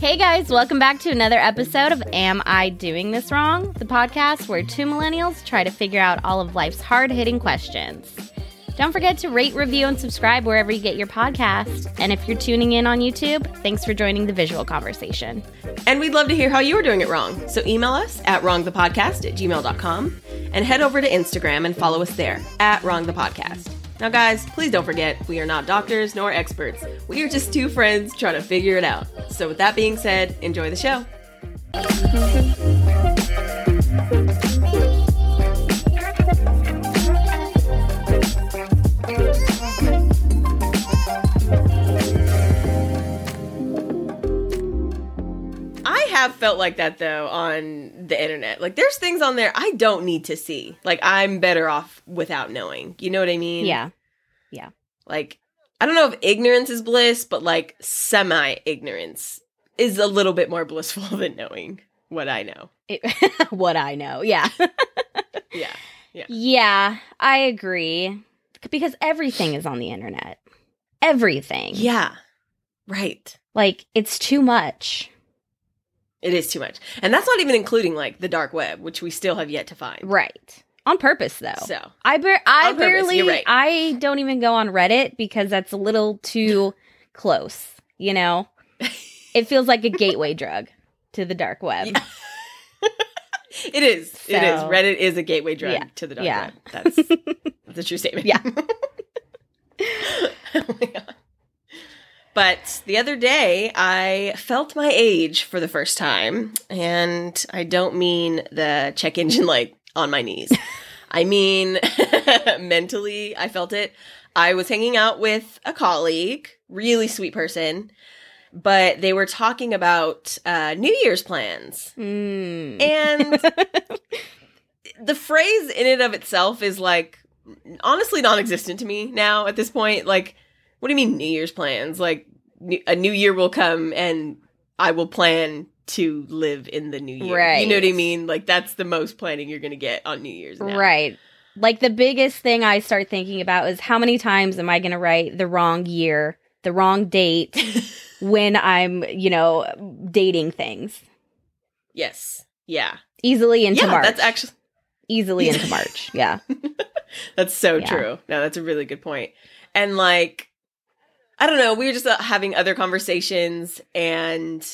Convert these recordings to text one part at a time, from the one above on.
Hey guys, welcome back to another episode of Am I Doing This Wrong? The podcast where two millennials try to figure out all of life's hard hitting questions. Don't forget to rate, review, and subscribe wherever you get your podcast. And if you're tuning in on YouTube, thanks for joining the visual conversation. And we'd love to hear how you are doing it wrong. So email us at wrongthepodcast at gmail.com and head over to Instagram and follow us there at wrongthepodcast. Now, guys, please don't forget, we are not doctors nor experts. We are just two friends trying to figure it out. So, with that being said, enjoy the show. Have felt like that though on the internet. Like, there's things on there I don't need to see. Like, I'm better off without knowing. You know what I mean? Yeah. Yeah. Like I don't know if ignorance is bliss, but like semi ignorance is a little bit more blissful than knowing what I know. It, what I know. Yeah. Yeah. yeah, I agree. Because everything is on the internet. Everything. Yeah. Right. Like, it's too much. It is too much. And that's not even including like the dark web, which we still have yet to find. Right. On purpose, though. So, I bar- I purpose, barely right. I don't even go on Reddit because that's a little too close, you know? It feels like a gateway drug to the dark web. Yeah. it is. It is. Reddit is a gateway drug Yeah. to the dark Yeah. web. That's, that's a true statement. Yeah. oh my god. But the other day, I felt my age for the first time. And I don't mean the check engine light on my knees. I mean, mentally, I felt it. I was hanging out with a colleague, really sweet person, but they were talking about uh, New Year's plans. Mm. And the phrase in and of itself is like honestly non-existent to me now at this point like what do you mean new year's plans like a new year will come and i will plan to live in the new year Right. you know what i mean like that's the most planning you're gonna get on new year's now. Right. Like the biggest thing I start thinking about is how many times am I going to write the wrong year, the wrong date when I'm, you know, dating things. yes yeah Easily into yeah March. that's actually easily into March. Yeah. That's so Yeah. true. No, that's a really good point. And like, I don't know, we were just uh, having other conversations, and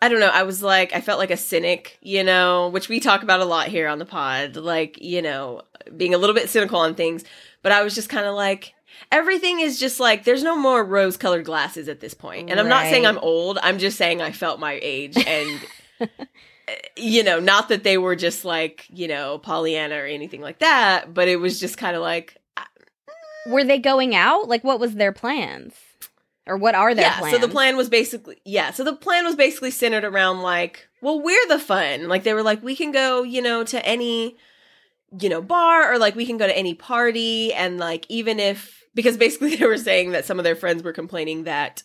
I don't know. I was like, I felt like a cynic, you know, which we talk about a lot here on the pod, like, you know, being a little bit cynical on things. But I was just kind of like, everything is just like, there's no more rose colored glasses at this point. And I'm not saying I'm old, I'm just saying I felt my age. And, you know, not that they were just like, you know, Pollyanna or anything like that, but it was just kind of like, Were they going out? Like what was their plans? Or what are their yeah. plans? So the plan was basically, yeah. So the plan was basically centered around like, well, we're the fun. Like they were like, we can go, you know, to any, you know, bar or like we can go to any party. And like, even if, because basically they were saying that some of their friends were complaining that,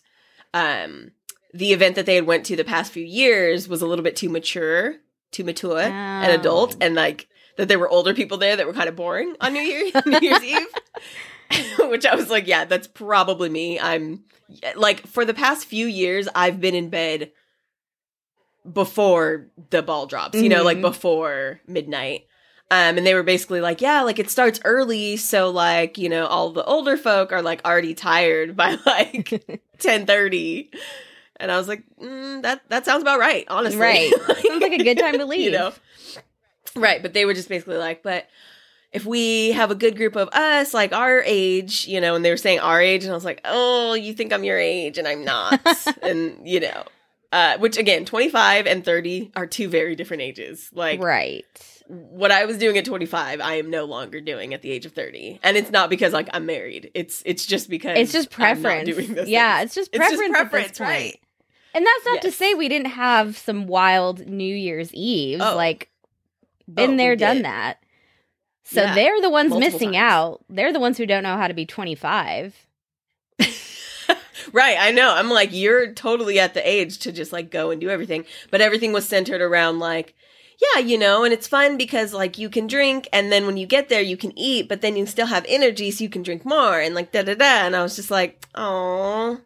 um, the event that they had went to the past few years was a little bit too mature, too mature and adult, Oh. and like that there were older people there that were kind of boring on New Year New Year's Eve. Which I was like, yeah, that's probably me. I'm like for the past few years, I've been in bed before the ball drops, you know, like Mhm. before midnight. Um, and they were basically like, yeah, like it starts early, so like, you know, all the older folk are like already tired by like ten thirty. And I was like, mm, that that sounds about right, honestly. Right. Sounds like a good time to leave, You know? Right, but they were just basically like, but if we have a good group of us, like our age, you know, and they were saying our age, and I was like, oh, you think I'm your age, and I'm not. and, you know, uh, which again, 25 and 30 are two very different ages. Like, right. what I was doing at 25, I am no longer doing at the age of 30. And it's not because like I'm married. It's it's just because It's just preference. Yeah, things. it's just It's preference. just preference, right? And that's not to say we didn't have some wild New Year's Eve. Oh. Like, been Oh, there, done did. that. So Yeah, they're the ones multiple missing times. out. They're the ones who don't know how to be 25. Right, I know. I'm like, you're totally at the age to just like go and do everything. But everything was centered around like, yeah, you know, and it's fun because like you can drink and then when you get there you can eat, but then you still have energy so you can drink more and like da da da. And I was just like, oh,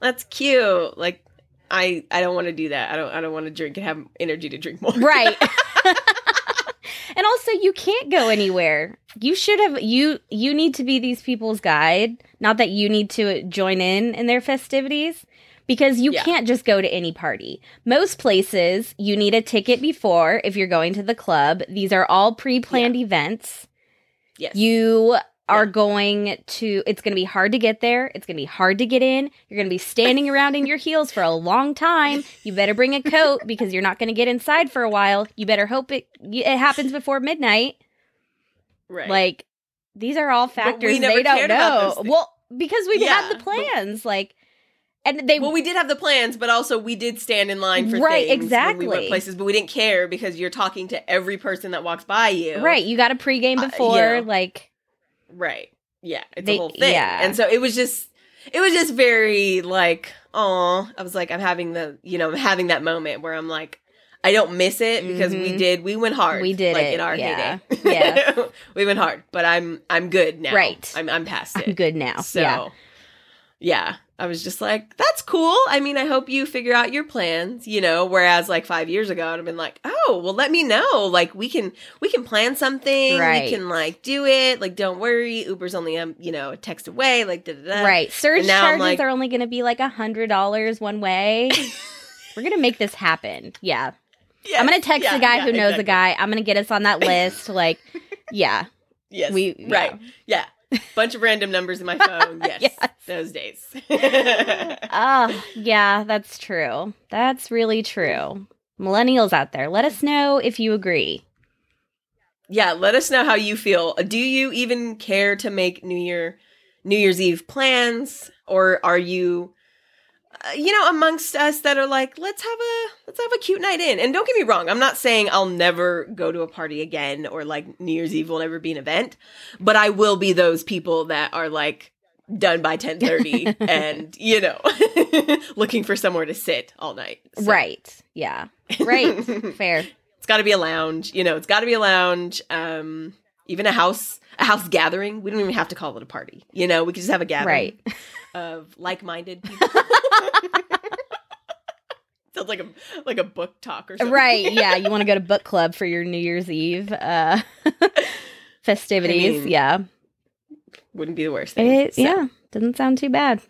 that's cute. Like, I I don't want to do that. I don't I don't want to drink and have energy to drink more. Right. and also you can't go anywhere. You should have you you need to be these people's guide, not that you need to join in in their festivities because you Yeah. can't just go to any party. Most places you need a ticket before if you're going to the club. These are all pre-planned events. yes. You are Yeah. going to it's going to be hard to get there. It's going to be hard to get in. You're going to be standing around in your heels for a long time. You better bring a coat because you're not going to get inside for a while. You better hope it it happens before midnight. right. Like these are all But we factors they don't know. Well, because we've Yeah, had the but- plans like and they well, we did have the plans, but also we did stand in line for Right, things when we exactly. went places, but we didn't care because you're talking to every person that walks by you. right, you got a pregame Uh, before like Right. Yeah. It's They- a whole thing. yeah. And so it was just it was just very like, oh, I was like, I'm having the you know, I'm having that moment where I'm like, I don't miss it because we Mhm. did we went hard. We did like it, in our yeah. heyday. Yeah. we went hard. But I'm I'm good now. Right. I'm I'm past it. I'm good now. So yeah. yeah. I was just like, that's cool. I mean, I hope you figure out your plans, you know, whereas like five years ago I'd have been like, Oh, well let me know. Like we can we can plan something. Right. We can like do it. Like don't worry. Uber's only um, you know, a text away, like da da da. Right. Surge now charges like- are only going to be like a hundred dollars one way. We're gonna make this happen. Yeah, Yes, I'm gonna text yeah, the guy yeah, who knows the guy. I'm gonna get us on that list. Like, yeah, Yes. we yeah. right. Yeah. Bunch of random numbers in my phone. Yes. Yes. Those days. Oh, yeah, that's true. That's really true. Millennials out there, let us know if you agree. yeah, let us know how you feel. Do you even care to make New Year New Year's Eve plans or are you you know amongst us that are like let's have a let's have a cute night in. And don't get me wrong, I'm not saying I'll never go to a party again or like New Year's Eve will never be an event, but I will be those people that are like done by 10:30 and you know looking for somewhere to sit all night. So- Right. Yeah. Right. Fair. It's got to be a lounge. You know, it's got to be a lounge. Um, even a house, a house gathering. We don't even have to call it a party. You know, we could just have a gathering Right. of like-minded people. Sounds like a like a book talk or something. Right. Yeah. You want to go to book club for your New Year's Eve uh festivities. I mean, yeah. Wouldn't be the worst thing. It, So- yeah. Doesn't sound too bad.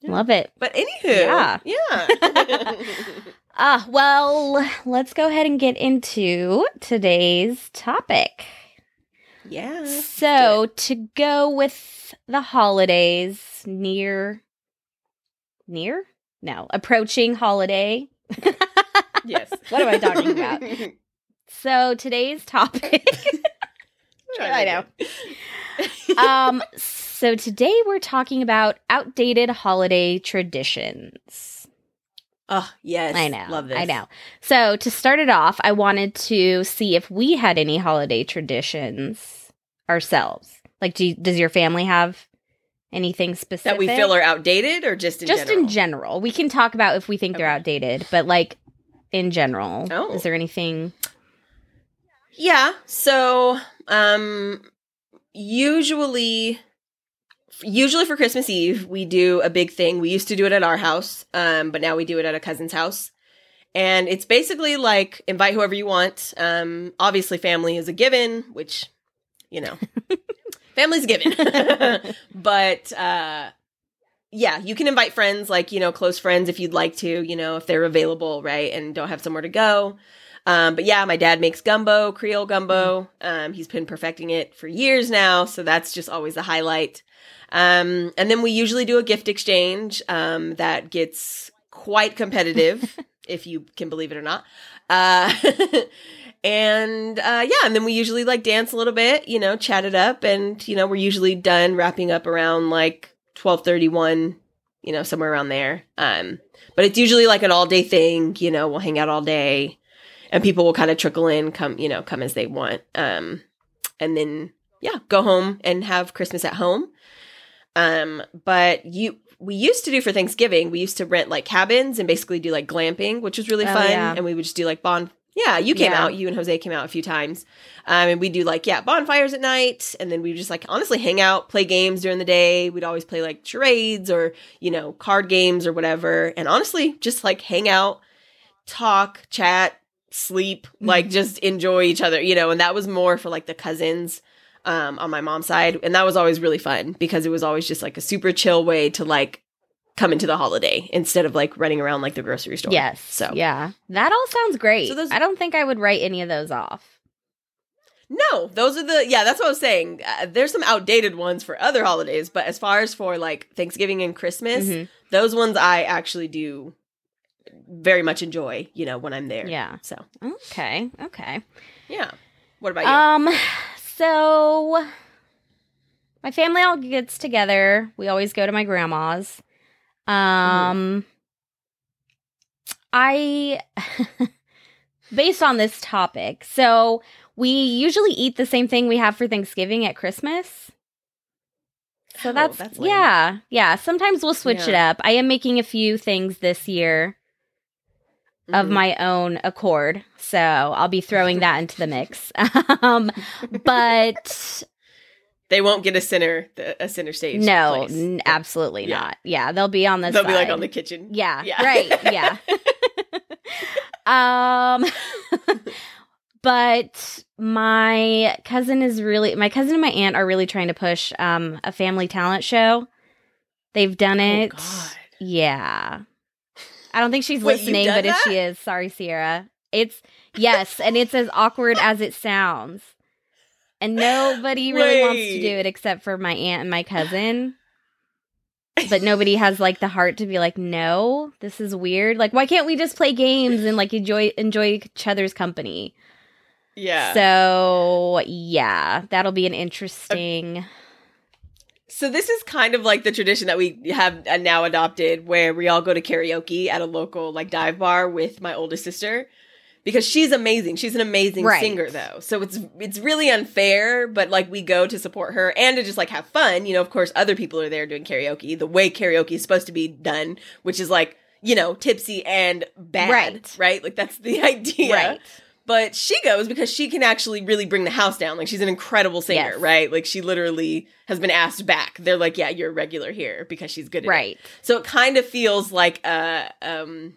Yeah. Love it. But anywho, Yeah. yeah. Ah, well, let's go ahead and get into today's topic. yeah. So, to go with the holidays near near? No, approaching holiday. Yes. What am I talking about? So, today's topic I know. um so today we're talking about outdated holiday traditions. Oh, yes. I know. Love this. I know. So to start it off, I wanted to see if we had any holiday traditions ourselves. Like, do you- does your family have anything specific That we feel are outdated or just in just general? in general? We can talk about if we think they're outdated, but like in general, Oh. is there anything? Yeah. So, um usually usually for Christmas Eve, we do a big thing. We used to do it at our house, um but now we do it at a cousin's house. And it's basically like invite whoever you want. Um obviously family is a given, which you know, family's a given. but uh yeah, you can invite friends like, you know, close friends if you'd like to, you know, if they're available, right, and don't have somewhere to go. Um, but yeah, my dad makes gumbo, Creole gumbo. Um, he's been perfecting it for years now, so that's just always a highlight. Um, and then we usually do a gift exchange um, that gets quite competitive, if you can believe it or not. Uh, and uh, yeah, and then we usually like dance a little bit, you know, chat it up, and you know, we're usually done wrapping up around like twelve thirty one, you know, somewhere around there. Um, but it's usually like an all day thing, you know, we'll hang out all day and people will kind of trickle in, come, you know, come as they want. Um, and then yeah, go home and have Christmas at home. Um, but you, we used to do for Thanksgiving, we used to rent like cabins and basically do like glamping, which was really Oh, fun. yeah. And we would just do like bon, Yeah, you came Yeah. out. You and Jose came out a few times. Um, and we do like, yeah, bonfires at night. And then we just like honestly hang out, play games during the day. We'd always play like charades or, you know, card games or whatever. And honestly, just like hang out, talk, chat, sleep, like just enjoy each other, you know. And that was more for like the cousins um, on my mom's side. And that was always really fun because it was always just like a super chill way to like come into the holiday instead of like running around like the grocery store. Yes. So yeah, that all sounds great. So those- I don't think I would write any of those off. No, those are the yeah. That's what I was saying. Uh, there's some outdated ones for other holidays, but as far as for like Thanksgiving and Christmas, Mhm. those ones I actually do very much enjoy. You know when I'm there. Yeah. So Okay. Okay. yeah. What about you? Um. So my family all gets together. We always go to my grandma's. Um. I based on this topic. So we usually eat the same thing we have for Thanksgiving at Christmas. So Oh, that's, that's yeah, yeah. Sometimes we'll switch it up. I am making a few things this year of Mhm. my own accord, so I'll be throwing that into the mix. um, but they won't get a center a center stage. no, n- absolutely Yeah. not. Yeah, they'll be on the. They'll be like on the kitchen. Yeah, Yeah. right. Yeah. um but my cousin is really my cousin and my aunt are really trying to push um a family talent show. They've done Oh, it. God. Yeah. I don't think she's Wait, listening, but if she is, sorry Sierra. It's yes, and it's as awkward as it sounds. And nobody really wants to do it except for my aunt and my cousin. But nobody has like the heart to be like no this is weird. Like why can't we just play games and like enjoy enjoy each other's company? Yeah. so yeah that'll be an interesting So this is kind of like the tradition that we have uh, now adopted, where we all go to karaoke at a local like dive bar with my oldest sister, because she's amazing. She's an amazing Right. singer, though. So it's it's really unfair, but like we go to support her and to just like have fun. You know, of course, other people are there doing karaoke the way karaoke is supposed to be done, which is like you know tipsy and bad, Right. Right? Like that's the idea, right but she goes because she can actually really bring the house down. Like she's an incredible singer, Yes. right? Like she literally has been asked back. They're like, "Yeah, you're a regular here because she's good at it." right So it kind of feels like a um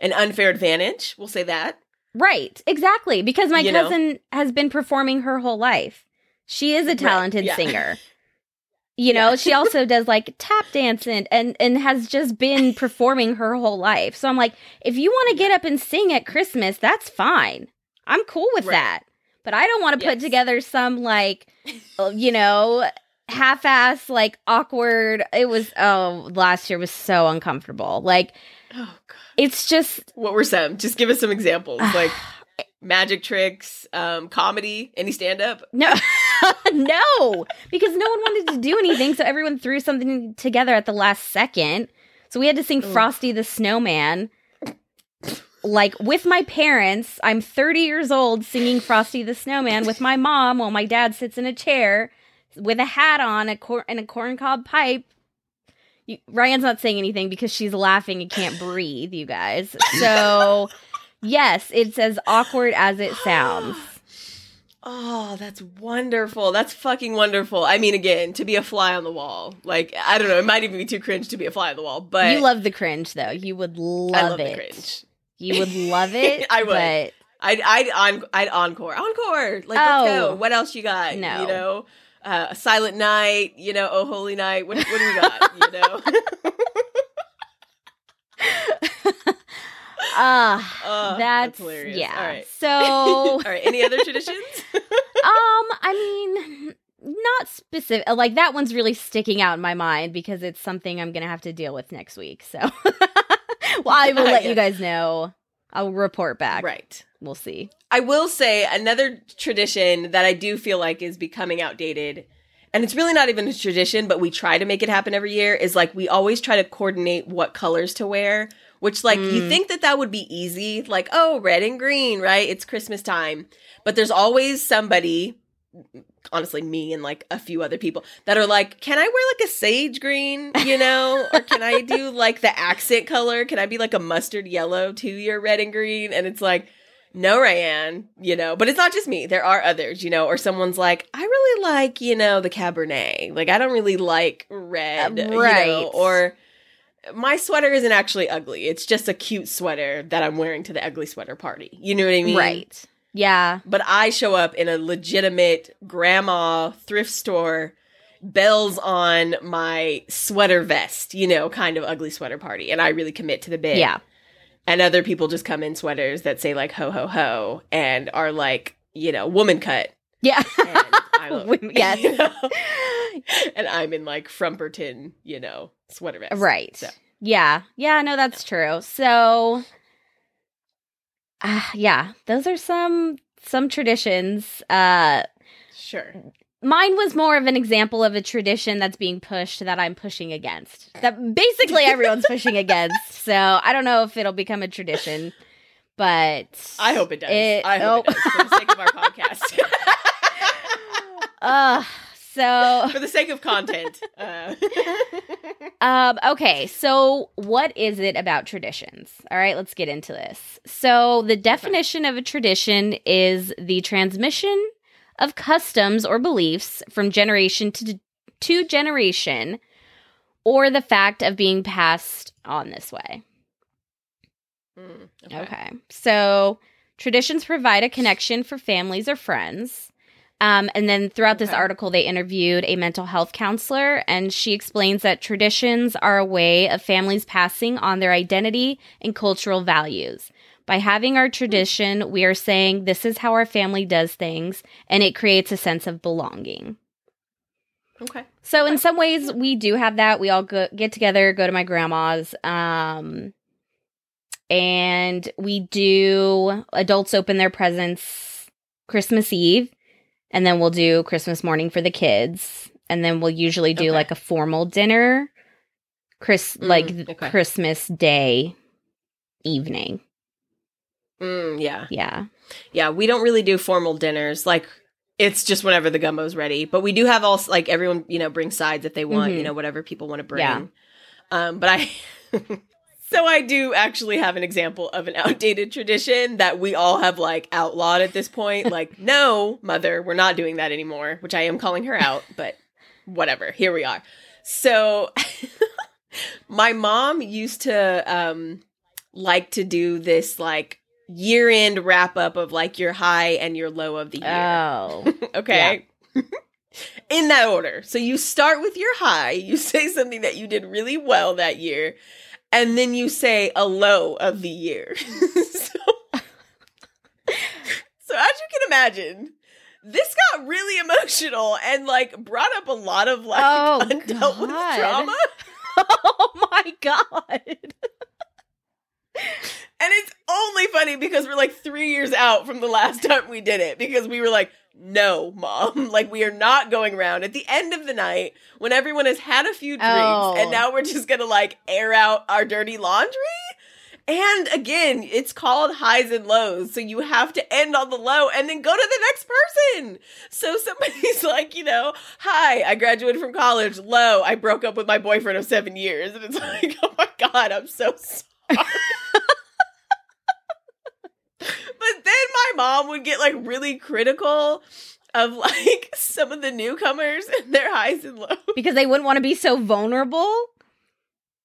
an unfair advantage. We'll say that. Right exactly because my You know? cousin has been performing her whole life she is a talented yeah. singer you know Yeah. she also does like tap dancing and, and has just been performing her whole life so i'm like if you want to get up and sing at christmas that's fine i'm cool with Right. that but i don't want to put together some like uh, you know half-ass like awkward it was oh last year was so uncomfortable like Oh god. It's just What were some? Just give us some examples. like magic tricks, um, comedy, any stand up? No, no, because no one wanted to do anything, so everyone threw something together at the last second. So we had to sing Ugh. Frosty the Snowman. Like with my parents, I'm 30 years old singing Frosty the Snowman with my mom while my dad sits in a chair with a hat on a cor- and a corncob pipe. You, Ryann's not saying anything because she's laughing and can't breathe, you guys. So, yes, it's as awkward as it sounds. Oh, that's wonderful. That's fucking wonderful. I mean, again, to be a fly on the wall. Like, I don't know, it might even be too cringe to be a fly on the wall, but you love the cringe though. You would love, I love it. the cringe. You would love it. I would. But I'd I'd I'd encore encore. Like Oh. let's go. Oh. What else you got? No. you know, uh, a silent night. You know, oh holy night. What what do we got? you know, ah, Uh, that's, hilarious. yeah. All right. So, All right. Any other traditions? um, I mean, not specific. Like that one's really sticking out in my mind because it's something I'm gonna have to deal with next week. So, well, I will let Yeah. you guys know. I'll report back. right. We'll see. I will say another tradition that I do feel like is becoming outdated, and it's really not even a tradition, but we try to make it happen every year. Is like we always try to coordinate what colors to wear. Which, like, you Mm. think that that would be easy, like, oh, red and green, right? It's Christmas time. But there's always somebody, honestly, me and like a few other people, that are like, can I wear like a sage green, you know? or can I do like the accent color? Can I be like a mustard yellow to your red and green? And it's like, no, Ryann, you know, but it's not just me. There are others, you know, or someone's like, I really like, you know, the Cabernet. Like, I don't really like red, Uh, you know, right. or my sweater isn't actually ugly. It's just a cute sweater that I'm wearing to the ugly sweater party. You know what I mean? right. Yeah. But I show up in a legitimate grandma thrift store, bells on my sweater vest, you know, kind of ugly sweater party. And I really commit to the bit. Yeah. And other people just come in sweaters that say like ho ho ho and are like, you know, woman cut. Yeah. And I'm Women- yes. you know? and I'm in like Frumperton, you know, sweater vest. Right. So. Yeah. Yeah, no, that's true. So uh, yeah, those are some some traditions. Uh Sure. mine was more of an example of a tradition that's being pushed that I'm pushing against. That basically everyone's pushing against. So I don't know if it'll become a tradition, but I hope it does. It- I hope oh. it does for the sake of our podcast. uh so for the sake of content. Uh, Um, okay, so what is it about traditions? All right, let's get into this. So, the definition of a tradition is the transmission of customs or beliefs from generation to, to generation, or the fact of being passed on this way. mm, Okay. So traditions provide a connection for families or friends. Um, and then throughout this article, they interviewed a mental health counselor, and she explains that traditions are a way of families passing on their identity and cultural values. By having our tradition, we are saying this is how our family does things, and it creates a sense of belonging. Okay. So in some ways we do have that. We all go, get together, go to my grandma's um and we do adults open their presents Christmas Eve and then we'll do Christmas morning for the kids and then we'll usually do Okay. like a formal dinner Chris Mm, like okay. Christmas day evening. Mm, yeah. Yeah. Yeah. We don't really do formal dinners. Like, it's just whenever the gumbo's ready. But we do have all, like, everyone, you know, bring sides if they want, Mhm. you know, whatever people want to bring. Yeah. Um, but I. So I do actually have an example of an outdated tradition that we all have like outlawed at this point. Like, no, mother, we're not doing that anymore, which I am calling her out, but whatever. Here we are. So my mom used to um like to do this like year end wrap up of like your high and your low of the year. Oh. okay. In that order. So you start with your high, you say something that you did really well that year, and then you say a low of the year. so, so as you can imagine, this got really emotional and like brought up a lot of like Oh, undealt with God. trauma. oh my god. And it's only funny because we're like three years out from the last time we did it because we were like, no, mom. Like, we are not going around at the end of the night when everyone has had a few drinks Oh. and now we're just gonna like air out our dirty laundry. And again, it's called highs and lows. So you have to end on the low and then go to the next person. So somebody's like, you know, hi, I graduated from college. Low, I broke up with my boyfriend of seven years. And it's like, oh my God, I'm so sorry. But then my mom would get like really critical of like some of the newcomers and their highs and lows. Because they wouldn't want to be so vulnerable.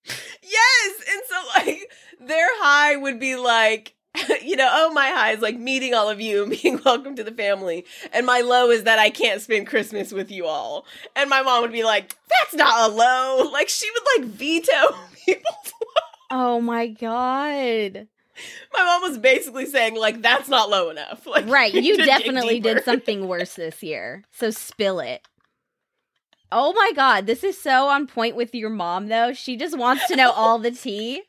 Yes. And so like their high would be like, you know, oh my high is like meeting all of you and being welcome to the family. And my low is that I can't spend Christmas with you all. And my mom would be like, that's not a low. Like she would like veto people's Oh my god. My mom was basically saying like that's not low enough. Like Right, you you need to dig definitely did something worse this year. So spill it. Oh my god, this is so on point with your mom though. She just wants to know all the tea.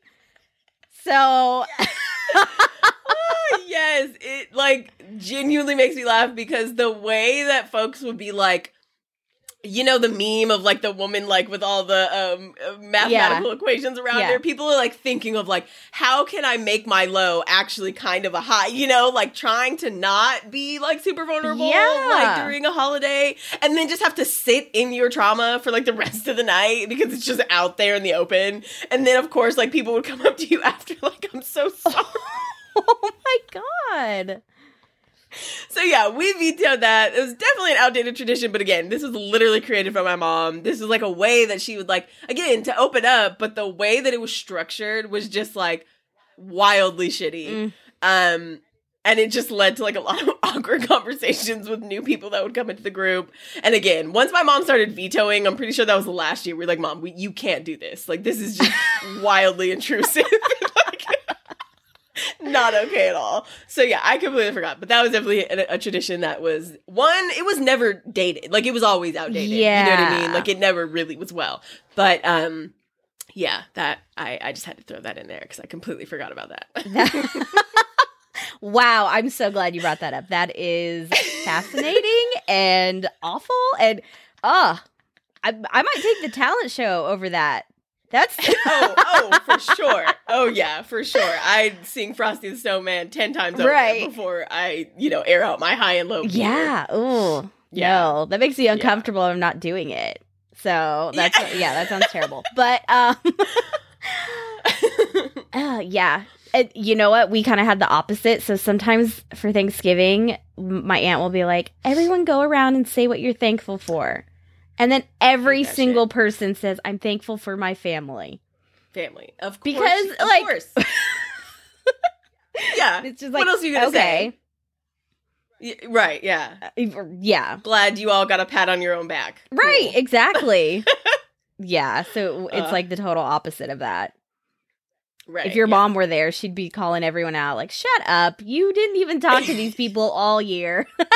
So Ah, yes, it like genuinely makes me laugh because the way that folks would be like, you know, the meme of like the woman like with all the um mathematical equations around Yeah. her. People are like thinking of like, how can I make my low actually kind of a high? You know, like trying to not be like super vulnerable, Yeah. like during a holiday, and then just have to sit in your trauma for like the rest of the night because it's just out there in the open. And then of course, like people would come up to you after, like, I'm so sorry. oh my god. So yeah, we vetoed that. It was definitely an outdated tradition, but again, this was literally created by my mom. This was like a way that she would like again to open up, but the way that it was structured was just like wildly shitty. Mm. Um and it just led to like a lot of awkward conversations with new people that would come into the group. And again, once my mom started vetoing, I'm pretty sure that was the last year. We are like, "Mom, we, you can't do this. Like this is just wildly intrusive." Not okay at all. So yeah, I completely forgot. But that was definitely a, a tradition that was one. It was never dated. Like it was always outdated. Yeah, you know what I mean. Like it never really was well. But um, yeah, that I I just had to throw that in there because I completely forgot about that. wow, I'm so glad you brought that up. That is fascinating and awful and uh I I might take the talent show over that. That's oh, oh, for sure. Oh yeah, for sure. I'd sing Frosty the Snowman ten times over Right. before I, you know, air out my high and low. Yeah. Ooh. Yeah. No, that makes me uncomfortable. I'm not doing it. So that's yeah, Yeah. that sounds terrible. But um uh, yeah. And you know what? We kind of had the opposite. So sometimes for Thanksgiving, my aunt will be like, "Everyone go around and say what you're thankful for." And then every single shit. person says, "I'm thankful for my family." Family, of course, Because, of like- course. yeah. It's just like what else are you gonna okay. say? Y- right. Yeah. Uh, Yeah. Glad you all got a pat on your own back. Right, Cool. exactly. yeah, so it's Uh. like the total opposite of that. Right. if your yeah. mom were there, she'd be calling everyone out like, "Shut up. You didn't even talk to these people all year."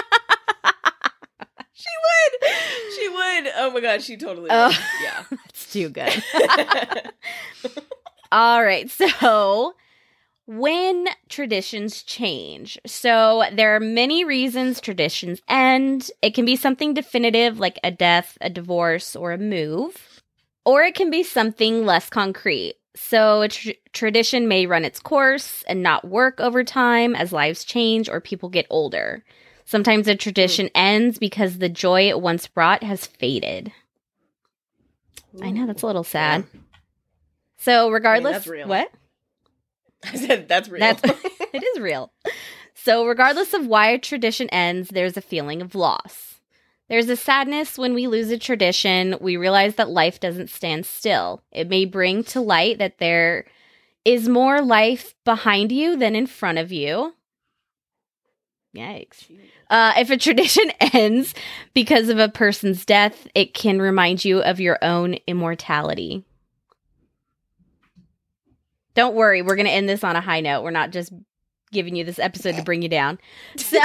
she would. Oh my god, she totally Oh. would. Yeah. That's too good. all right. So, when traditions change. So, there are many reasons traditions end. It can be something definitive like a death, a divorce, or a move, or it can be something less concrete. So, a tr- tradition may run its course and not work over time as lives change or people get older. Sometimes a mm. tradition ends because the joy it once brought has faded. I know that's a little sad. So, regardless, that's real. what? I said that's real. That's it is real. So, regardless of why a tradition ends, there's a feeling of loss. There's a sadness when we lose a tradition. We realize that life doesn't stand still. It may bring to light that there is more life behind you than in front of you. Yikes. Uh, if a tradition ends because of a person's death, it can remind you of your own immortality. Don't worry, we're going to end this on a high note. We're not just giving you this episode to bring you down. So,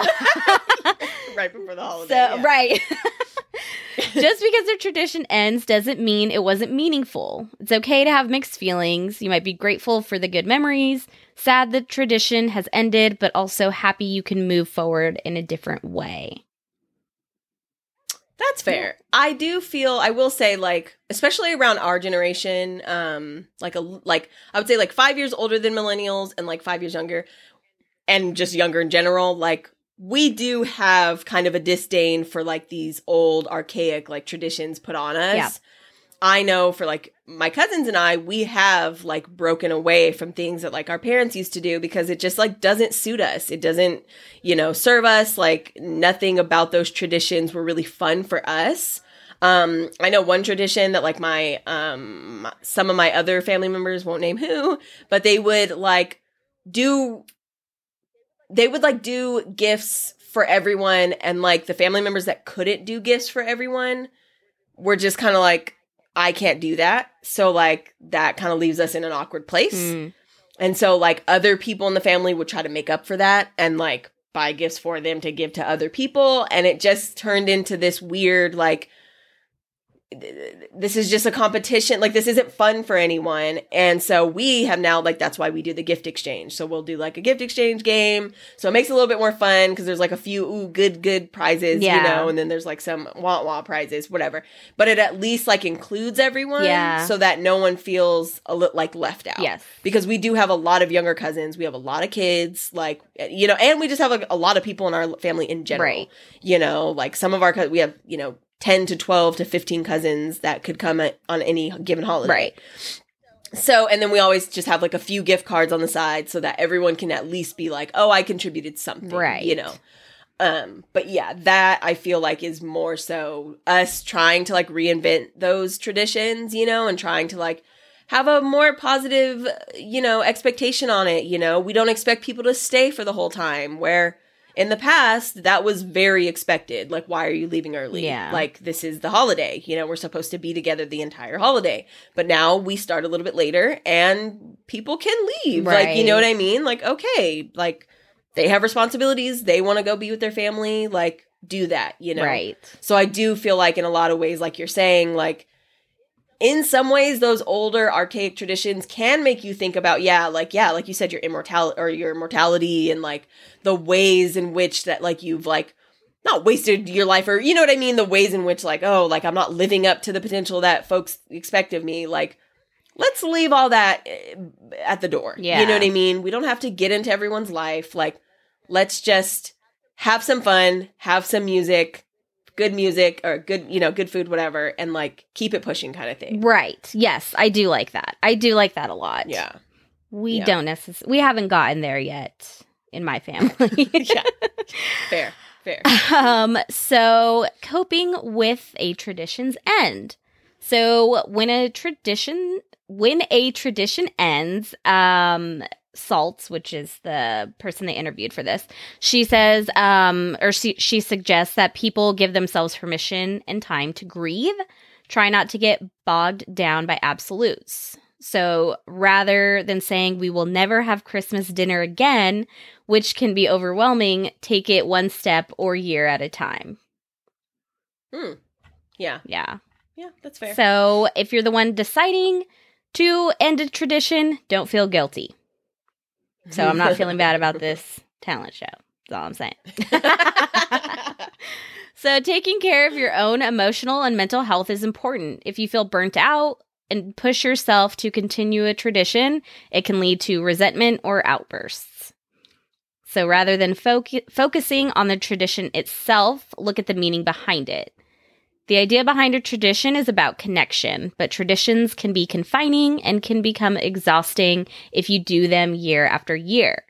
right before the holiday. so yeah. right. just because a tradition ends doesn't mean it wasn't meaningful. It's okay to have mixed feelings. You might be grateful for the good memories, sad the tradition has ended, but also happy you can move forward in a different way. That's fair. I do feel I will say like especially around our generation um like a like I would say like 5 years older than millennials and like 5 years younger and just younger in general like we do have kind of a disdain for like these old archaic like traditions put on us. Yeah. I know for like my cousins and I, we have like broken away from things that like our parents used to do because it just like doesn't suit us. It doesn't, you know, serve us. Like nothing about those traditions were really fun for us. Um, I know one tradition that like my um some of my other family members won't name who, but they would like do they would like do gifts for everyone and like the family members that couldn't do gifts for everyone were just kind of like I can't do that. So like that kind of leaves us in an awkward place. Mm. And so like other people in the family would try to make up for that and like buy gifts for them to give to other people and it just turned into this weird like this is just a competition like this isn't fun for anyone and so we have now like that's why we do the gift exchange so we'll do like a gift exchange game so it makes it a little bit more fun because there's like a few ooh good good prizes Yeah. you know and then there's like some wah wah prizes whatever but it at least like includes everyone Yeah. so that no one feels a li- like left out Yes. because we do have a lot of younger cousins we have a lot of kids like eh, you know and we just have like, a lot of people in our family in general Right. you know like some of our we have you know 10 to 12 to 15 cousins that could come at, on any given holiday Right. so and then we always just have like a few gift cards on the side so that everyone can at least be like, "Oh, I contributed something." Right. You know. Um, but yeah, that I feel like is more so us trying to like reinvent those traditions, you know, and trying to like have a more positive, you know, expectation on it, you know. We don't expect people to stay for the whole time where in the past that was very expected. Like why are you leaving early? Yeah. Like this is the holiday, you know, we're supposed to be together the entire holiday. But now we start a little bit later and people can leave. Like, you know what I mean? Like okay, like they have responsibilities, they want to go be with their family, like do that, you know. Right. So I do feel like in a lot of ways, like you're saying, like in some ways, those older archaic traditions can make you think about, yeah, like yeah, like you said, your immortality or your mortality and like the ways in which that like you've like not wasted your life or you know what I mean, the ways in which like oh like I'm not living up to the potential that folks expect of me, like. Let's leave all that eh, at the door. Yeah. You know what I mean? We don't have to get into everyone's life. Like, let's just have some fun, have some music, good music or good, you know, good food, whatever, and like keep it pushing kind of thing. Right. Yes, I do like that. I do like that a lot. Yeah. We Yeah. don't necessarily, we haven't gotten there yet in my family. Yeah. Fair. Fair. um, so coping with a tradition's end. So when a tradition when a tradition ends, um Salts, which is the person they interviewed for this, she says, um, or she, she suggests that people give themselves permission and time to grieve. Try not to get bogged down by absolutes. So rather than saying we will never have Christmas dinner again, which can be overwhelming, take it one step or year at a time. Hmm. Yeah. Yeah. Yeah, that's fair. So if you're the one deciding to end a tradition, don't feel guilty. So I'm not feeling bad about this talent show. That's all I'm saying. so taking care of your own emotional and mental health is important. If you feel burnt out and push yourself to continue a tradition, it can lead to resentment or outbursts. So rather than foc- focusing on the tradition itself, look at the meaning behind it. The idea behind a tradition is about connection, but traditions can be confining and can become exhausting if you do them year after year.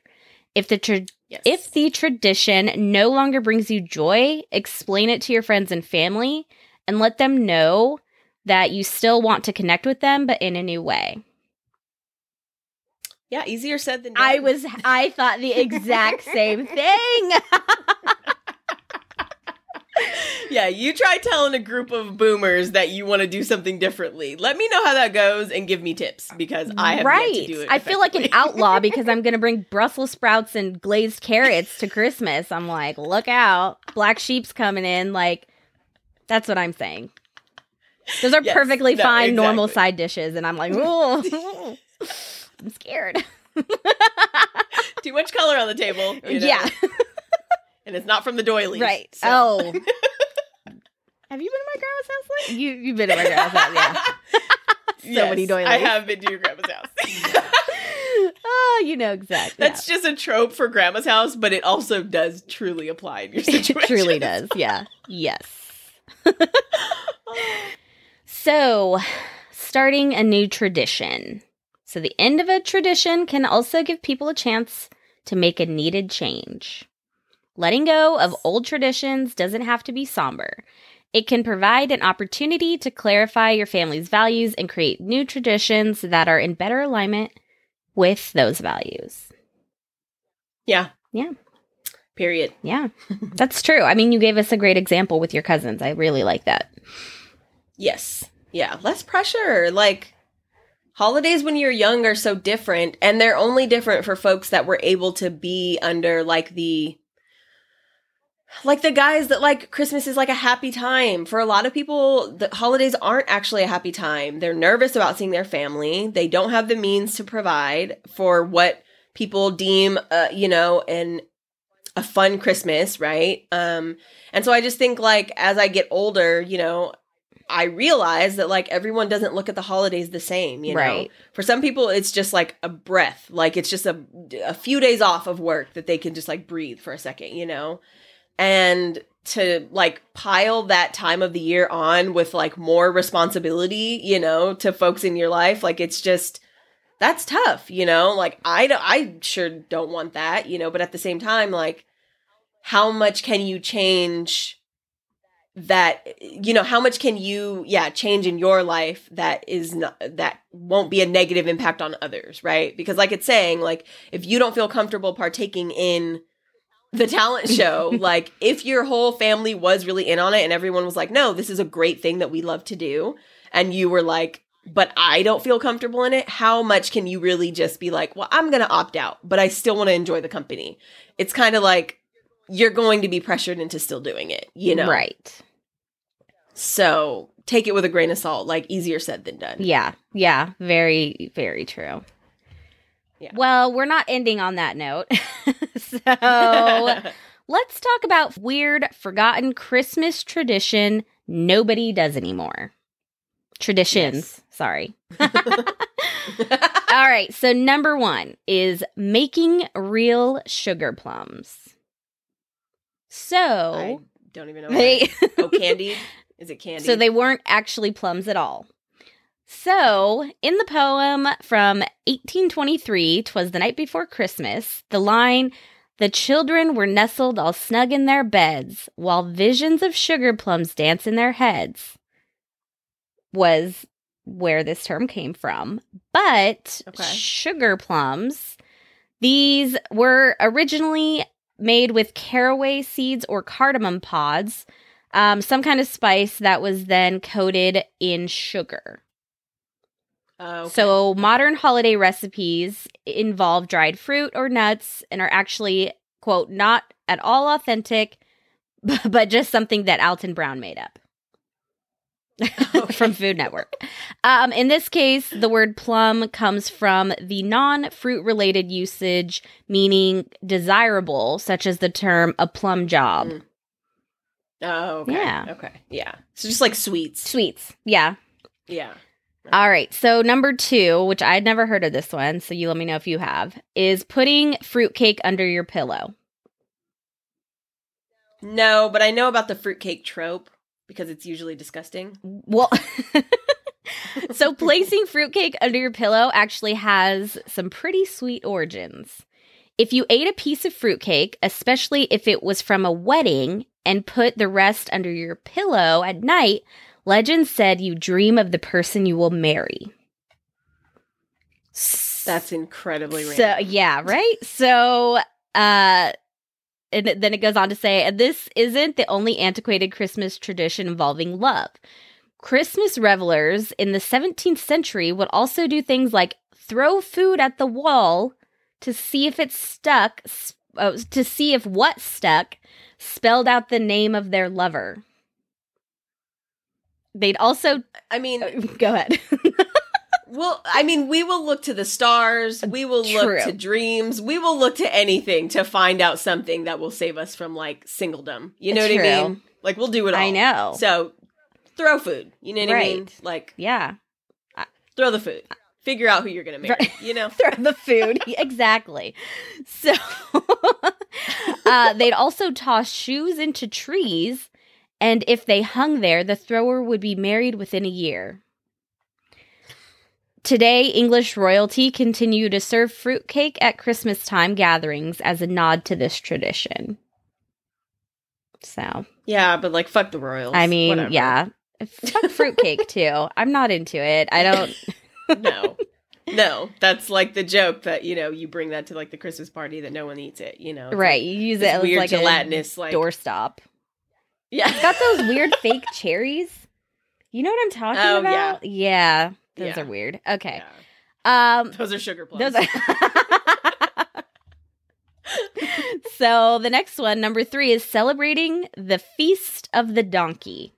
If the tra- Yes. if the tradition no longer brings you joy, explain it to your friends and family and let them know that you still want to connect with them but in a new way. yeah, easier said than done. I was I thought the exact same thing. Yeah, you try telling a group of boomers that you want to do something differently. Let me know how that goes and give me tips because I have right. to do it. I feel like an outlaw because I'm going to bring Brussels sprouts and glazed carrots to Christmas. I'm like, look out. Black sheep's coming in. Like, that's what I'm saying. Those are Yes. perfectly No, fine, normal side dishes. And I'm like, oh, I'm scared. Too much color on the table. you know? Yeah. And it's not from the doilies. right. so- Oh. Have you been to my grandma's house? Lately? You, you've been to my grandma's house, yeah. So yes, many doilies. I have been to your grandma's house. oh, you know exactly. That's just a trope for grandma's house, but it also does truly apply in your situation. it situation. truly does. Yeah. Yes. so, starting a new tradition. So, the end of a tradition can also give people a chance to make a needed change. Letting go of old traditions doesn't have to be somber. It can provide an opportunity to clarify your family's values and create new traditions that are in better alignment with those values. Yeah. Yeah. Period. Yeah, that's true. I mean, you gave us a great example with your cousins. I really like that. Yes. Yeah. Less pressure. Like holidays when you're young are so different, and they're only different for folks that were able to be under like the like the guys that like Christmas is like a happy time. For a lot of people, the holidays aren't actually a happy time. They're nervous about seeing their family. They don't have the means to provide for what people deem uh, you know, an a fun Christmas, right? Um and so I just think like as I get older, you know, I realize that like everyone doesn't look at the holidays the same, you know. Right. For some people it's just like a breath, like it's just a a few days off of work that they can just like breathe for a second, you know. And to like pile that time of the year on with like more responsibility, you know, to folks in your life, like it's just that's tough, you know? Like I don't, I sure don't want that, you know, but at the same time like how much can you change that you know how much can you yeah change in your life that is not that won't be a negative impact on others right because like it's saying like if you don't feel comfortable partaking in the talent show like if your whole family was really in on it and everyone was like no this is a great thing that we love to do and you were like but I don't feel comfortable in it how much can you really just be like well I'm going to opt out but I still want to enjoy the company it's kind of like you're going to be pressured into still doing it you know Right. so take it with a grain of salt, like easier said than done. Yeah. Yeah. Very, very true. Yeah. Well, we're not ending on that note. so let's talk about weird, forgotten Christmas tradition nobody does anymore. Traditions. Yes. Sorry. All right. So, number one is making real sugar plums. So, I don't even know. they. oh, candy? Is it candy? So they weren't actually plums at all. So, in the poem from 1823, "Twas the night before Christmas," the line, "The children were nestled all snug in their beds, while visions of sugar plums dance in their heads," was where this term came from. But Okay. sugar plums, these were originally made with caraway seeds or cardamom pods um, some kind of spice that was then coated in sugar. Oh, okay. So modern holiday recipes involve dried fruit or nuts and are actually, quote, not at all authentic, but just something that Alton Brown made up. from Food Network. Um, in this case, the word plum comes from the non fruit related usage, meaning desirable, such as the term a plum job. Mm. Oh, okay. Yeah. Okay. Yeah. So just like sweets. Sweets. Yeah. Yeah. All right. So number two, which I'd never heard of this one, so you let me know if you have, is putting fruitcake under your pillow. No, but I know about the fruitcake trope because it's usually disgusting. Well, so placing fruitcake under your pillow actually has some pretty sweet origins. If you ate a piece of fruitcake, especially if it was from a wedding, and put the rest under your pillow at night, legend said you dream of the person you will marry. That's incredibly So random. yeah, right? So uh and then it goes on to say, and this isn't the only antiquated Christmas tradition involving love. Christmas revelers in the 17th century would also do things like throw food at the wall to see if it stuck, uh, to see if what stuck spelled out the name of their lover. They'd also I mean, go ahead. well, I mean, we will look to the stars. We will True. look to dreams. We will look to anything to find out something that will save us from like singledom. You know what I mean? Like we'll do it all. I know. So throw food. You know what I mean? Like yeah. throw the food. Figure out who you're gonna marry. Right. You know? throw the food. exactly. So uh, they'd also toss shoes into trees, and if they hung there, the thrower would be married within a year. Today, English royalty continue to serve fruitcake at Christmas time gatherings as a nod to this tradition. So, Yeah, but like fuck the royals. I mean, Whatever. yeah. Fuck fruitcake too. I'm not into it. I don't. no. No, that's like the joke that you know you bring that to like the Christmas party that no one eats it. You know, right. like You use it as weird like gelatinous a like doorstop. Yeah, It's got those weird fake cherries. You know what I'm talking Oh, about? Yeah. Those Yeah. are weird. Okay. Yeah. Um Those are sugar plums. those are So the next one, number 3 is celebrating the feast of the donkey.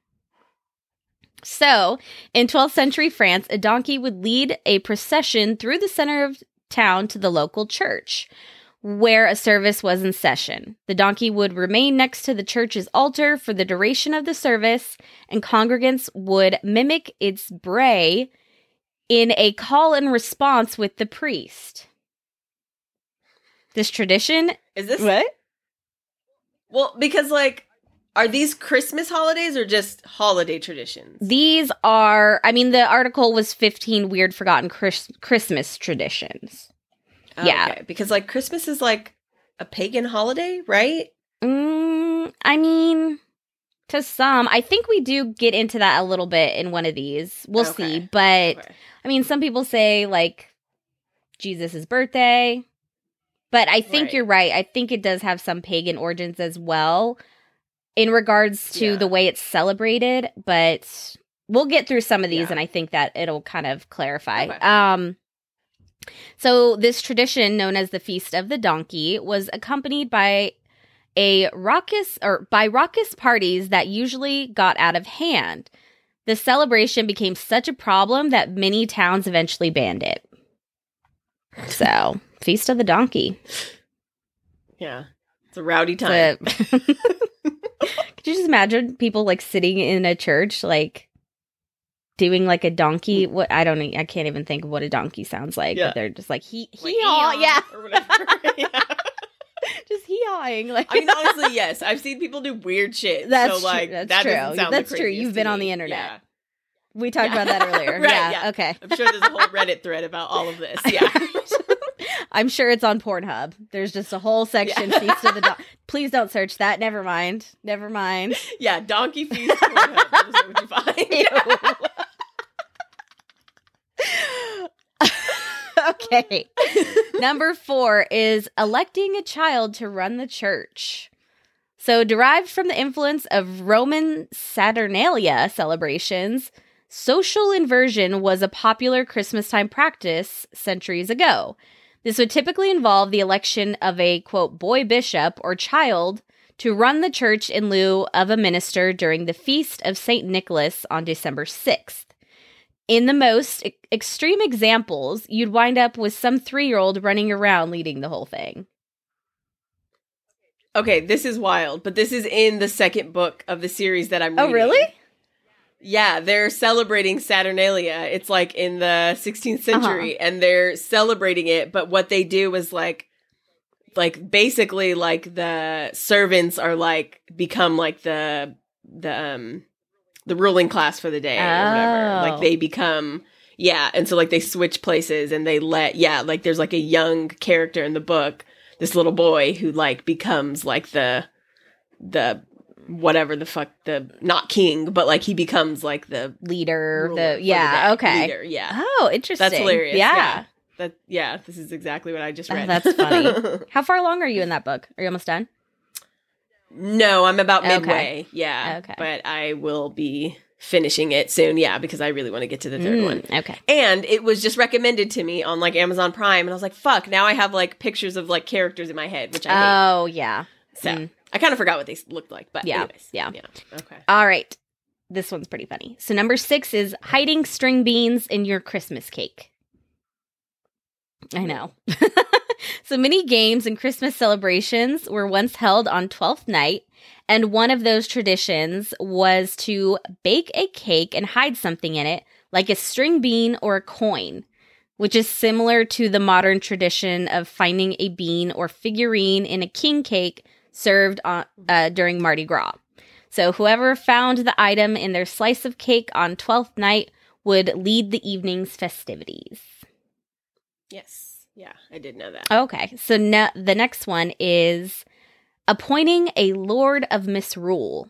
So, in 12th century France, a donkey would lead a procession through the center of town to the local church where a service was in session. The donkey would remain next to the church's altar for the duration of the service, and congregants would mimic its bray in a call and response with the priest. This tradition. Is this What? well because like Are these Christmas holidays or just holiday traditions? These are, I mean, the article was 15 weird forgotten Chris- Christmas traditions. Yeah. Okay, because like Christmas is like a pagan holiday, right? Mm, I mean, to some, I think we do get into that a little bit in one of these. We'll Okay. see. But Okay. I mean, some people say like Jesus' birthday. But I think Right. you're right. I think it does have some pagan origins as well in regards to Yeah. the way it's celebrated. But we'll get through some of these Yeah. and I think that it'll kind of clarify. Okay. Um, so, this tradition, known as the Feast of the Donkey, was accompanied by a raucous or by raucous parties that usually got out of hand. The celebration became such a problem that many towns eventually banned it. So, Feast of the Donkey. Yeah. It's a rowdy time. Could you just imagine people like sitting in a church, like doing like a donkey? What I don't, I can't even think of what a donkey sounds like. Yeah. But they're just like he, Like, he, yeah, Or whatever. yeah. just hee hawing. Like I mean, honestly, yes. I've seen people do weird shit. That's so, true. like, That's that true. That's true. You've been on the internet. Yeah. we talked Yeah. about that earlier. Right, yeah, yeah. Okay. I'm sure there's a whole Reddit thread about all of this. Yeah. I'm sure it's on Pornhub. There's just a whole section Yeah. feast of the dog. Please don't search that. Never mind. Never mind. yeah. Donkey feast. Pornhub. That is what you find. Okay. Number four is electing a child to run the church. So, derived from the influence of Roman Saturnalia celebrations, social inversion was a popular Christmas time practice centuries ago. This would typically involve the election of a quote boy bishop or child to run the church in lieu of a minister during the feast of St. Nicholas on December 6th. In the most e- extreme examples, you'd wind up with some three year old running around leading the whole thing. Okay, this is wild, but this is in the second book of the series that I'm reading. Oh, really? Yeah, they're celebrating Saturnalia. It's like in the 16th Uh-huh. century and they're celebrating it, but what they do is like like basically like the servants are like become like the the um the ruling class for the day or whatever. Oh. Like they become yeah, and so like they switch places and they let yeah, like there's like a young character in the book, this little boy who like becomes like the the whatever the fuck the not king, but like he becomes like the Leader, the yeah, day. okay. Leader, yeah. Oh, interesting. That's hilarious. Yeah. Yeah. That yeah, this is exactly what I just Oh, read. that's funny. How far along are you in that book? Are you almost done? No, I'm about Okay. midway. Yeah. Okay. But I will be finishing it soon, yeah, because I really want to get to the third Mm, one. Okay. And it was just recommended to me on like Amazon Prime and I was like, fuck, now I have like pictures of like characters in my head, which I hate. Oh, yeah. So mm. I kind of forgot what they looked like, but Yeah, anyways. yeah. Yeah. Okay. All right. This one's pretty funny. So, number six is hiding string beans in your Christmas cake. I know. so, many games and Christmas celebrations were once held on 12th night. And one of those traditions was to bake a cake and hide something in it, like a string bean or a coin, which is similar to the modern tradition of finding a bean or figurine in a king cake served on, uh, during Mardi Gras. So whoever found the item in their slice of cake on 12th night would lead the evening's festivities. Yes. Yeah, I did know that. Okay, so ne- the next one is appointing a Lord of Misrule.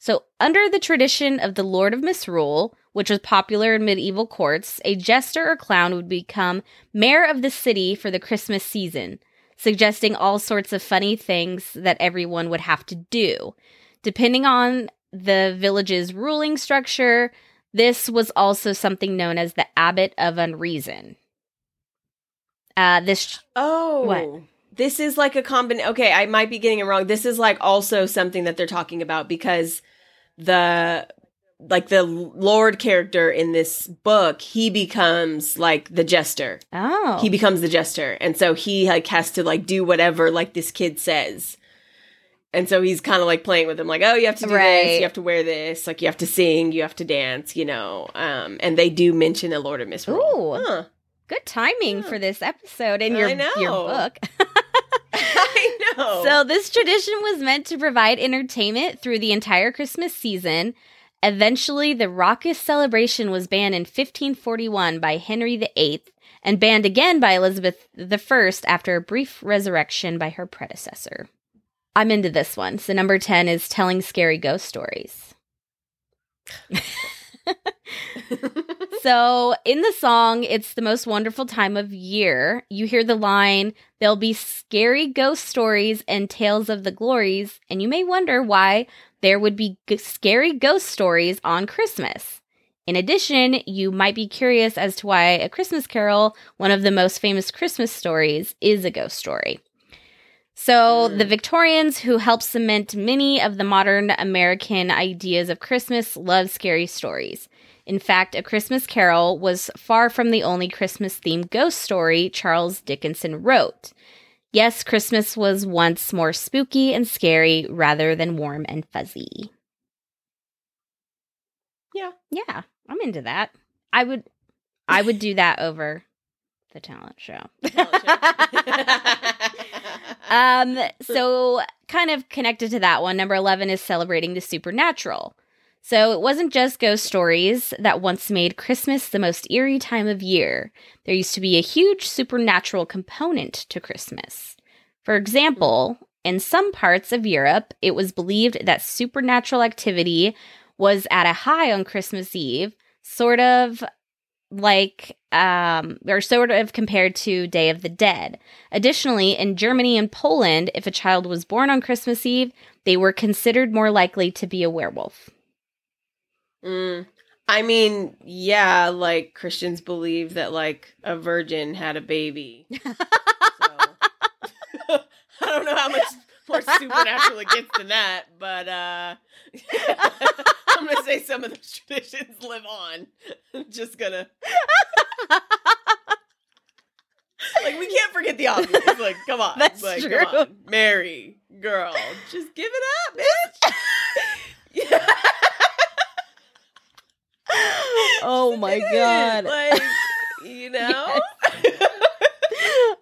So, under the tradition of the Lord of Misrule, which was popular in medieval courts, a jester or clown would become mayor of the city for the Christmas season, suggesting all sorts of funny things that everyone would have to do. Depending on the village's ruling structure, this was also something known as the Abbot of Unreason. Uh, this Oh. What? This is like a combination. Okay, I might be getting it wrong. This is like also something that they're talking about because the like the lord character in this book, he becomes like the jester. oh He becomes the jester. And so he like has to like do whatever like this kid says. And so he's kind of like playing with him like, "Oh, you have to do Right. this, you have to wear this, like you have to sing, you have to dance, you know." Um and they do mention a Lord of Misrule. Huh. Good timing Yeah. for this episode and your your book. I know. So, this tradition was meant to provide entertainment through the entire Christmas season. Eventually, the raucous celebration was banned in 1541 by Henry VIII and banned again by Elizabeth I after a brief resurrection by her predecessor. I'm into this one. So, number 10 is telling scary ghost stories. so, in the song, It's the Most Wonderful Time of Year, you hear the line, There'll be scary ghost stories and tales of the glories, and you may wonder why there would be g- scary ghost stories on Christmas. In addition, you might be curious as to why A Christmas Carol, one of the most famous Christmas stories, is a ghost story. So, Mm. the Victorians who helped cement many of the modern American ideas of Christmas love scary stories. In fact, A Christmas Carol was far from the only Christmas themed ghost story Charles Dickinson wrote. Yes, Christmas was once more spooky and scary rather than warm and fuzzy. Yeah. Yeah, I'm into that. I would I would do that over the talent show. Um, so kind of connected to that one, number 11 is celebrating the supernatural. So it wasn't just ghost stories that once made Christmas the most eerie time of year. There used to be a huge supernatural component to Christmas. For example, in some parts of Europe, it was believed that supernatural activity was at a high on Christmas Eve, sort of like um or sort of compared to Day of the Dead. Additionally, in Germany and Poland, if a child was born on Christmas Eve, they were considered more likely to be a werewolf. Mm. I mean, yeah, like Christians believe that like a virgin had a baby. So I don't know how much more supernatural it gets than that, but uh I'm gonna say some of those traditions live on. I'm just gonna like we can't forget the obvious. Like, come on, That's like, true. Come on. Mary, girl, just give it up, bitch. yeah. Oh my god. Like, you know?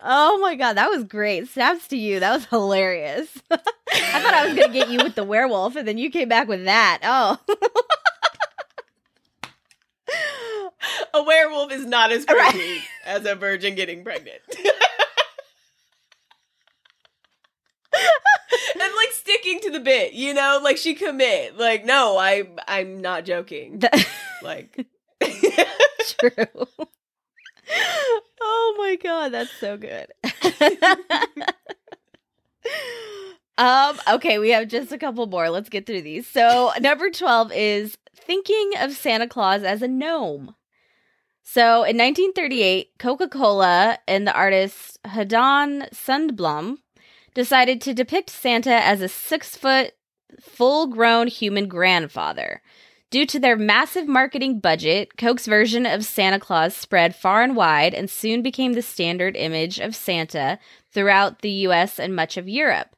oh my god, that was great. Snaps to you. That was hilarious. I thought I was going to get you with the werewolf and then you came back with that. Oh. a werewolf is not as Right. creepy as a virgin getting pregnant. and like sticking to the bit, you know, like she commit. Like, no, I I'm not joking. That- Like True. oh my god, that's so good. um okay, we have just a couple more. Let's get through these. So, number 12 is thinking of Santa Claus as a gnome. So, in 1938, Coca-Cola and the artist Haddon Sundblom decided to depict Santa as a 6-foot full-grown human grandfather. Due to their massive marketing budget, Coke's version of Santa Claus spread far and wide and soon became the standard image of Santa throughout the US and much of Europe.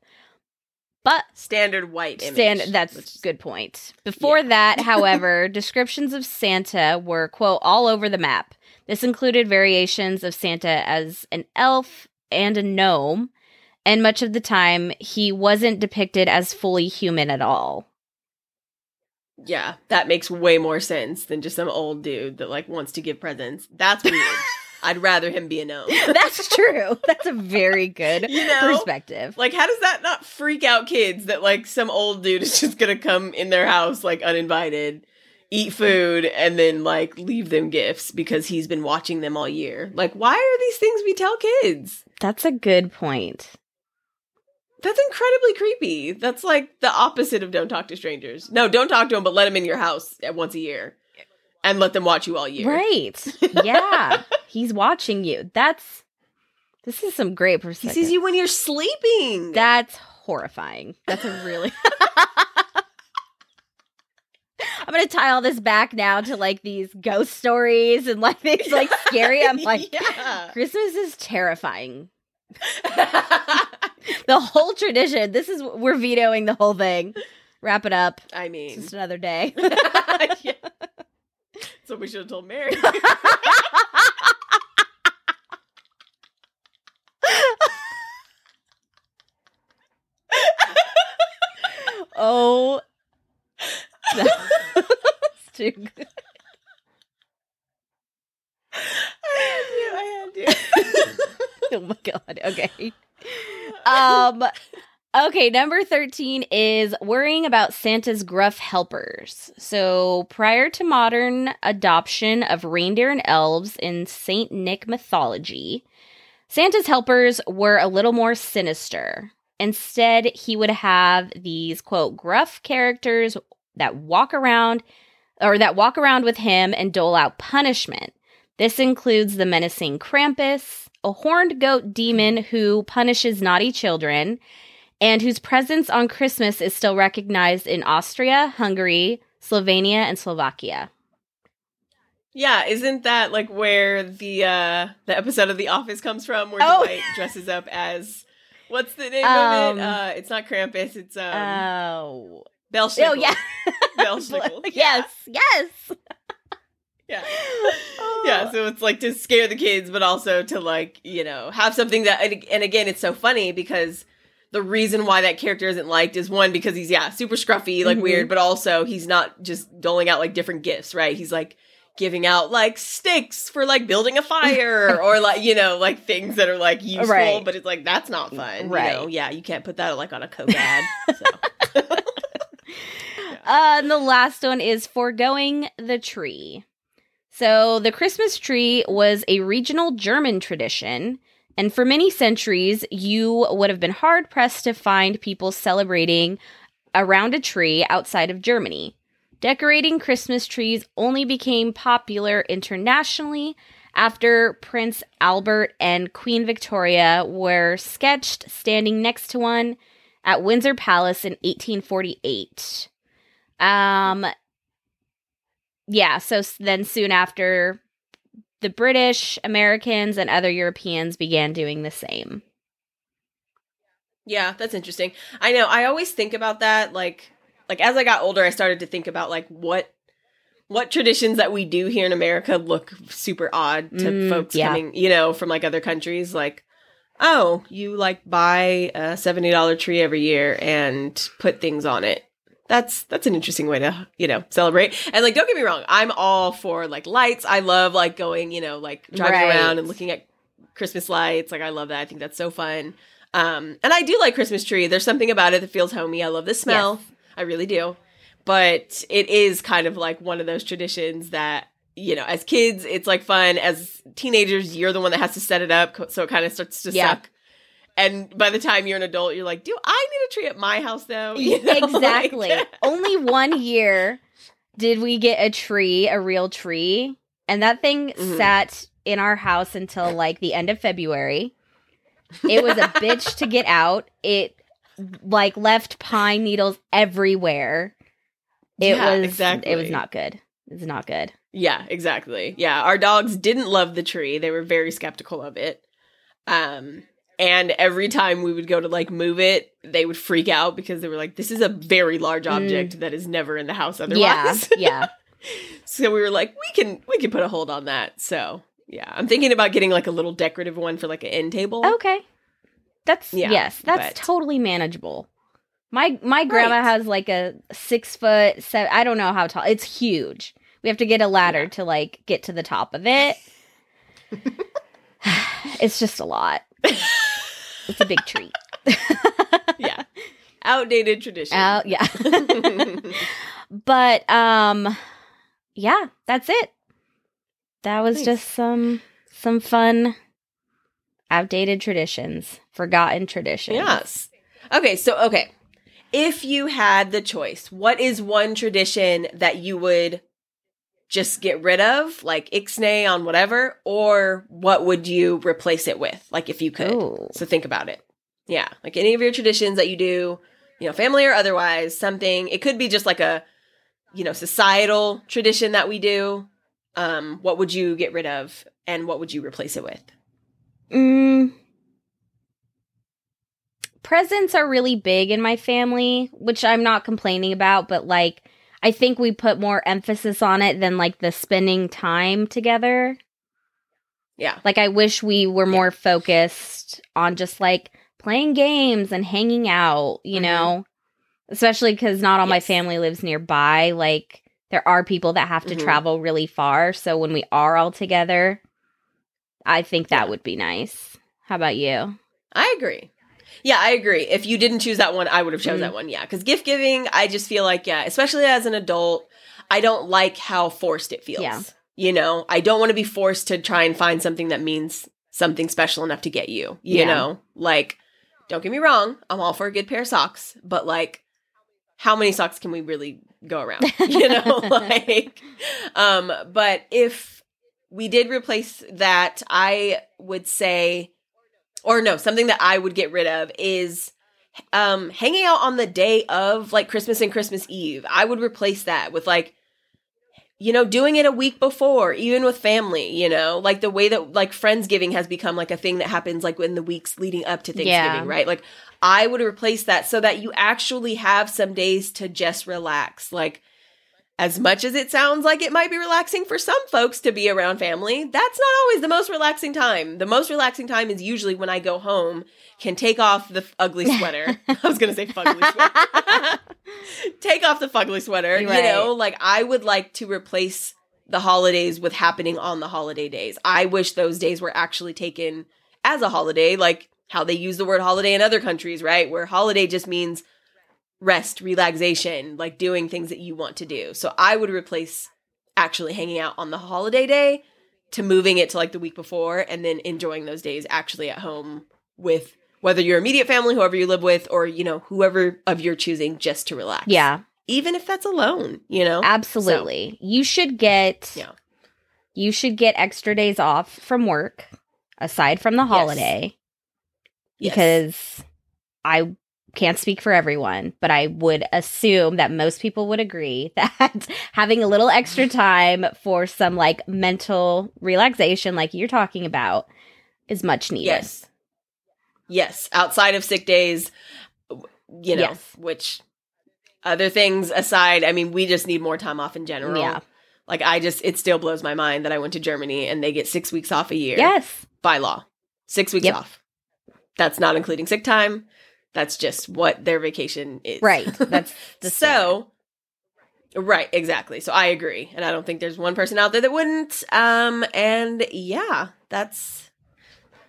But standard white image. stand that's which- good point. Before Yeah. that, however, descriptions of Santa were quote all over the map. This included variations of Santa as an elf and a gnome, and much of the time he wasn't depicted as fully human at all. Yeah, that makes way more sense than just some old dude that like wants to give presents. That's weird. I'd rather him be a gnome. That's true. That's a very good You know? perspective. Like, how does that not freak out kids that like some old dude is just gonna come in their house like uninvited, eat food, and then like leave them gifts because he's been watching them all year? Like, why are these things we tell kids? That's a good point. That's incredibly creepy. That's like the opposite of don't talk to strangers. No, don't talk to them, but let them in your house at once a year, and let them watch you all year. Right. Yeah. He's watching you. That's this is some great He perspective. sees you when you're sleeping. That's horrifying. That's a really I'm gonna tie all this back now to like these ghost stories and like things like scary. I'm like, yeah. Christmas is terrifying. The whole tradition. This is we're vetoing the whole thing. Wrap it up. I It's mean, just another day. yeah. So we should have told Mary. oh, that's too good. Oh my god. Okay. Um. Okay, number 13 is worrying about Santa's gruff helpers. So, prior to modern adoption of reindeer and elves in St. Nick mythology, Santa's helpers were a little more sinister. Instead, he would have these quote gruff characters that walk around or that walk around with him and dole out punishment. This includes the menacing Krampus, a horned goat demon who punishes naughty children, and whose presence on Christmas is still recognized in Austria, Hungary, Slovenia, and Slovakia. Yeah, isn't that like where the uh the episode of The Office comes from, where Oh. Dwight dresses up as what's the name Um, of it? Uh, it's not Krampus. It's um Oh. Belsnickel. Oh, yeah. Belsnickel. yes, yes. Yeah. Yeah, so it's like to scare the kids, but also to like you know have something that and, again it's so funny because the reason why that character isn't liked is one because he's yeah super scruffy like Mhm. weird, but also he's not just doling out like different gifts, right? He's like giving out like sticks for like building a fire or like you know like things that are like useful, Right. but it's like that's not fun, Right. You know? Yeah, you can't put that like on a coke ad. So. Uh, and the last one is foregoing the tree. So the Christmas tree was a regional German tradition, and for many centuries, you would have been hard pressed to find people celebrating around a tree outside of Germany. Decorating Christmas trees only became popular internationally after Prince Albert and Queen Victoria were sketched standing next to one at Windsor Palace in 1848. Um yeah, so then soon after the British, Americans and other Europeans began doing the same. Yeah, that's interesting. I know. I always think about that like like as I got older I started to think about like what what traditions that we do here in America look super odd to Mm, folks yeah. coming, you know, from like other countries like oh, you like buy a $70 tree every year and put things on it. That's that's an interesting way to, you know, celebrate. And like don't get me wrong, I'm all for like lights. I love like going, you know, like driving Right. around and looking at Christmas lights. Like I love that. I think that's so fun. Um, and I do like Christmas tree. There's something about it that feels homey. I love the smell. I really do. But it is kind of like one of those traditions that, you know, as kids, it's like fun. As teenagers, you're the one that has to set it up. So it kind of starts to Yeah. suck. And by the time you're an adult, you're like, do I need a tree at my house though? You know, exactly. like- Only one year did we get a tree, a real tree, and that thing Mhm. sat in our house until like the end of February. It was a bitch to get out. It like left pine needles everywhere. It Yeah, was exactly. it was not good. It's not good. Yeah, exactly. Yeah, our dogs didn't love the tree. They were very skeptical of it. Um and every time we would go to like move it, they would freak out because they were like this is a very large mm. object that is never in the house otherwise. Yeah, yeah. so we were like we can we can put a hold on that. So, yeah, I'm thinking about getting like a little decorative one for like an end table. Okay. That's Yeah, yes, that's but- totally manageable. My my grandma Right. has like a six foot seven. I don't know how tall. It's huge. We have to get a ladder Yeah. to like get to the top of it. it's just a lot. It's a big treat. yeah. Outdated tradition. Uh, yeah. but um, yeah, that's it. That was Nice. just some some fun outdated traditions, forgotten traditions. Yes. Okay, so okay. If you had the choice, what is one tradition that you would just get rid of, like ixnay on whatever, or what would you replace it with, like if you could? Ooh. So think about it. Yeah, like any of your traditions that you do, you know, family or otherwise, something. It could be just like a, you know, societal tradition that we do. Um, what would you get rid of, and what would you replace it with? Mm. Presents are really big in my family, which I'm not complaining about, but like I think we put more emphasis on it than like the spending time together. Yeah. Like I wish we were more focused on just like playing games and hanging out, you Mhm. know. especially because not all my family lives nearby. Like, there are people that have to Mhm. travel really far. So when we are all together, I think that Yeah. would be nice. How about you? I agree. Yeah, I agree. If you didn't choose that one, I would have chose Mhm. that one. Yeah, because gift giving, I just feel like yeah, especially as an adult, I don't like how forced it feels. Yeah. You know, I don't want to be forced to try and find something that means something special enough to get you. You Yeah. know, like don't get me wrong, I'm all for a good pair of socks, but like, how many socks can we really go around? You know, like, um, but if we did replace that, I would say or no, something that I would get rid of is um hanging out on the day of like Christmas and Christmas Eve. I would replace that with like you know, doing it a week before, even with family, you know, like the way that like Friendsgiving has become like a thing that happens like in the weeks leading up to Thanksgiving, Yeah. right? Like I would replace that so that you actually have some days to just relax. Like as much as it sounds like it might be relaxing for some folks to be around family, that's not always the most relaxing time. The most relaxing time is usually when I go home, can take off the f- ugly sweater. I was going to say fugly sweater. take off the fugly sweater. You're You know, like I would like to replace the holidays with happening on the holiday days. I wish those days were actually taken as a holiday, like how they use the word holiday in other countries, right? Where holiday just means rest, relaxation, like doing things that you want to do. So I would replace actually hanging out on the holiday day to moving it to like the week before and then enjoying those days actually at home with whether your immediate family, whoever you live with, or you know, whoever of your choosing just to relax. Yeah, Even if that's alone, you know? absolutely. You should get Yeah. you should get extra days off from work aside from the holiday Yes. because I can't speak for everyone, but I would assume that most people would agree that having a little extra time for some like mental relaxation like you're talking about is much needed. Yes. Yes. Outside of sick days, you know, Yes. which other things aside, I mean, we just need more time off in general. Yeah. Like, I just, it still blows my mind that I went to Germany and they get six weeks off a year Yes. by law. Six weeks Yep. off. That's not including sick time. That's just what their vacation is. Right. That's so right exactly so i agree and i don't think there's one person out there that wouldn't um and yeah that's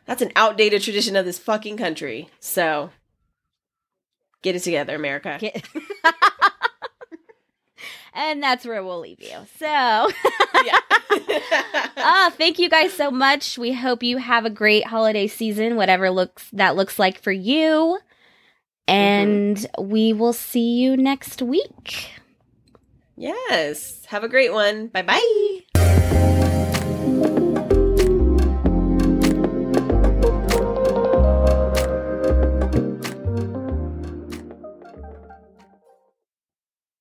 that's an outdated tradition of this fucking country so get it together america Get- and that's where we'll leave you. So, yeah ah, thank you guys so much. We hope you have a great holiday season, whatever looks that looks like for you. Mm-hmm. And we will see you next week. yes. Have a great one. Bye bye